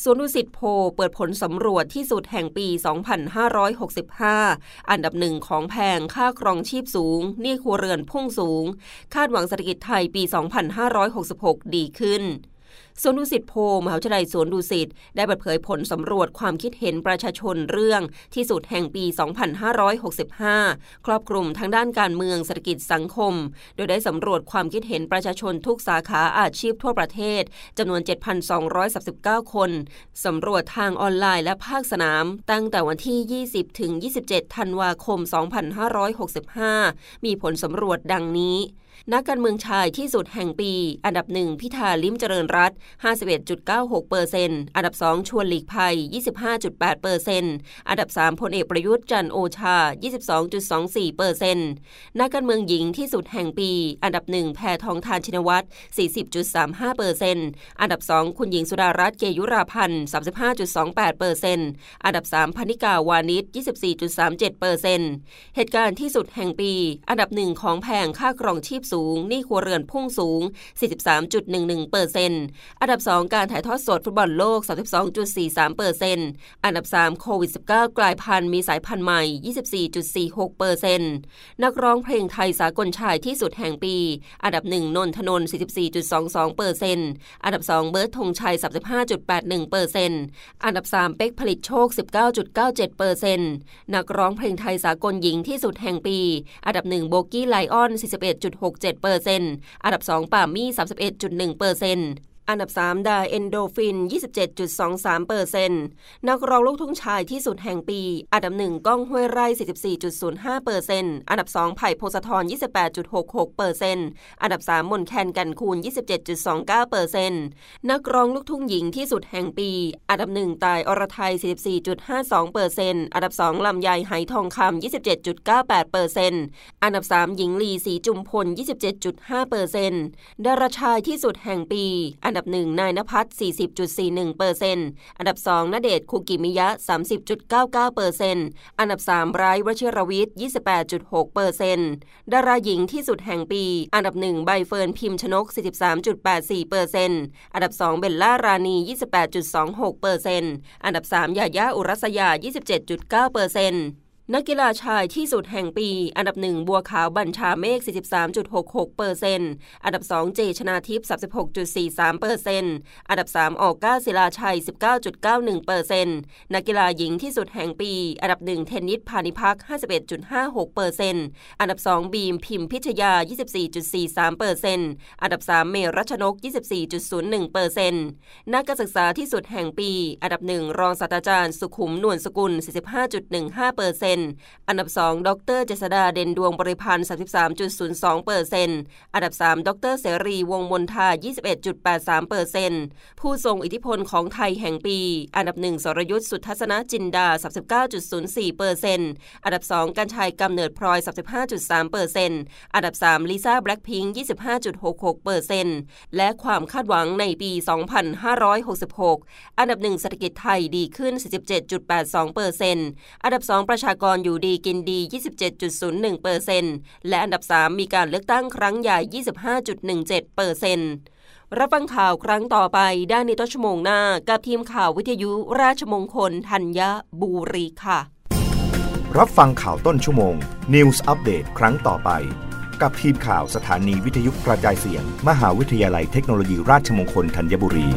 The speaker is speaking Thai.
สวนดุสิตโพเปิดผลสำรวจที่สุดแห่งปี 2565 อันดับหนึ่งของแพงค่าครองชีพสูงหนี้ครัวเรือนพุ่งสูง คาดหวังเศรษฐกิจไทยปี 2566 ดีขึ้นสวนดุสิตโพมหาวิทยาลัยสวนดุสิตได้เปิดเผยผลสำรวจความคิดเห็นประชาชนเรื่องที่สุดแห่งปี 2565 ครอบคลุมทั้งด้านการเมืองเศรษฐกิจสังคม โดยได้สำรวจความคิดเห็นประชาชนทุกสาขาอาชีพทั่วประเทศจำนวน 7,239 คนสำรวจทางออนไลน์และภาคสนาม ตั้งแต่วันที่ 20 ถึง 27 ธันวาคม 2565 มีผลสำรวจดังนี้ นักการเมืองชายที่สุดแห่งปี อันดับหนึ่งพิธาลิ้มเจริญรัตน์ 51.96เปอร์เซ็นต์อันดับ 2 ชวนหลีกภัย 25.8เปอร์เซ็นต์อันดับ 3พลเอกประยุทธ์จันโอชา 22.24เปอร์เซ็นต์นักการเมืองหญิงที่สุดแห่งปี อันดับหนึ่งแพทองธารชินวัตร 40.35เปอร์เซ็นต์อันดับ 2 คุณหญิงสุดารัตน์เกยุราพันธุ์ 35.28เปอร์เซนต์อันดับ 3พรรณิการ์ วานิช 24.37เปอร์เซนต์เหตุการณ์ที่สุดแห่งปี อันดับหนึ่งของแพงค่าครองชีพสูง หนี้ครัวเรือนพุ่งสูง 43.11เปอร์เซ็นต์อันดับ 2 การถ่ายทอดสดฟุตบอลโลก 32.43เปอร์เซนต์อันดับ 3 โควิด -19 กลายพันธุ์มีสายพันธุ์ใหม่ 24.46เปอร์เซนต์นักร้องเพลงไทยสากลชายที่สุดแห่งปี อันดับ 1 นนทนนท์44.22เปอร์เซนต์อันดับ 2 เบิร์ดธงไชย 35.81เปอร์เซนต์อันดับ 3 เป๊กผลิตโชค 19.97เปอร์เซนต์นักร้องเพลงไทยสากลหญิงที่สุดแห่งปี อันดับ 1 โบกี้ไลออน 41.67%อันดับ 2ปาล์มมี่ 31.1%อันดับ3ดาเอ็นโดรฟิน 27.23เปอร์เซ็นต์นักร้องลูกทุ่งชายที่สุดแห่งปี อันดับ 1 ก้องห้วยไร่ 44.05เปอร์เซ็นต์อันดับ 2 ไผ่พงศธร28.66เปอร์เซ็นต์อันดับ 3 มนต์แคนแก่นคูน 27.29เปอร์เซ็นต์นักร้องลูกทุ่งหญิงที่สุดแห่งปี อันดับ 1 ต่ายอรทัย 44.52เปอร์เซ็นต์อันดับ 2 ลำไยไหทองคำ27.98เปอร์เซ็นต์อันดับ 3 หญิงลีศรีจุมพล 27.5เปอร์เซ็นต์ดาราชายที่สุดแห่งปีอันดับหนึ่งนายณภัทร40.41เปอร์เซ็นต์อันดับสองณเดชน์คูกิมิยะ 30.99เปอร์เซ็นต์อันดับสามไบรท์วชิรวิทย์28.6เปอร์เซ็นต์ดาราหญิงที่สุดแห่งปี อันดับหนึ่งใบเฟิร์นพิมพ์ชนก 43.84เปอร์เซ็นต์อันดับสองเบลล่าราณี28.26เปอร์เซ็นต์อันดับสามญาญ่าอุรัสยา 27.9เปอร์เซ็นต์ นักกีฬาชายที่สุดแห่งปี อันดับหนึ่งบัวขาวบัญชาเมฆ 43.66เปอร์เซนต์อันดับสองเจชนาทิพย์36.43เปอร์เซนต์อันดับสามออกก้าศิลาชัย 19.91เปอร์เซนต์นักกีฬาหญิงที่สุดแห่งปี อันดับหนึ่งเทนนิสพาณิภัค 51.56เปอร์เซนต์อันดับสองบีมพิมพิชยา 24.43เปอร์เซนต์อันดับสามเมย์รัชนก 24.01เปอร์เซนต์นักการศึกษาที่สุดแห่งปี อันดับหนึ่งรองศาสตราจารย์สุขุมนวลสกุล 45.15เปอร์เซนต์อันดับ 2 ดรเจษฎาเด่นดวงบริพันธ์ 33.02เปอร์เซ็นต์อันดับ 3 ดรเสรีวงษ์มณฑา 21.83เปอร์เซ็นต์ผู้ทรงอิทธิพลของไทยแห่งปี อันดับ 1 สรยุทธสุทัศนะจินดา 39.04เปอร์เซ็นต์อันดับ 2 กรรชัยกำเนิดพลอย 35.3เปอร์เซ็นต์อันดับ 3 ลิซ่าแบล็คพิงค์25.66เปอร์เซ็นต์และความคาดหวังในปี 2566 อันดับ 1 เศรษฐกิจไทยดีขึ้น 47.82เปอร์เซ็นต์อันดับ 2 ประชากรอยู่ดีกินดี 27.01เปอร์เซนต์และอันดับ 3 มีการเลือกตั้งครั้งใหญ่ 25.17เปอร์เซนต์รับฟังข่าวครั้งต่อไปได้ในต้นชั่วโมงหน้า กับทีมข่าววิทยุราชมงคลธัญบุรีค่ะ รับฟังข่าวต้นชั่วโมง News อัปเดตครั้งต่อไป กับทีมข่าวสถานีวิทยุกระจายเสียง มหาวิทยาลัยเทคโนโลยีราชมงคลธัญบุรี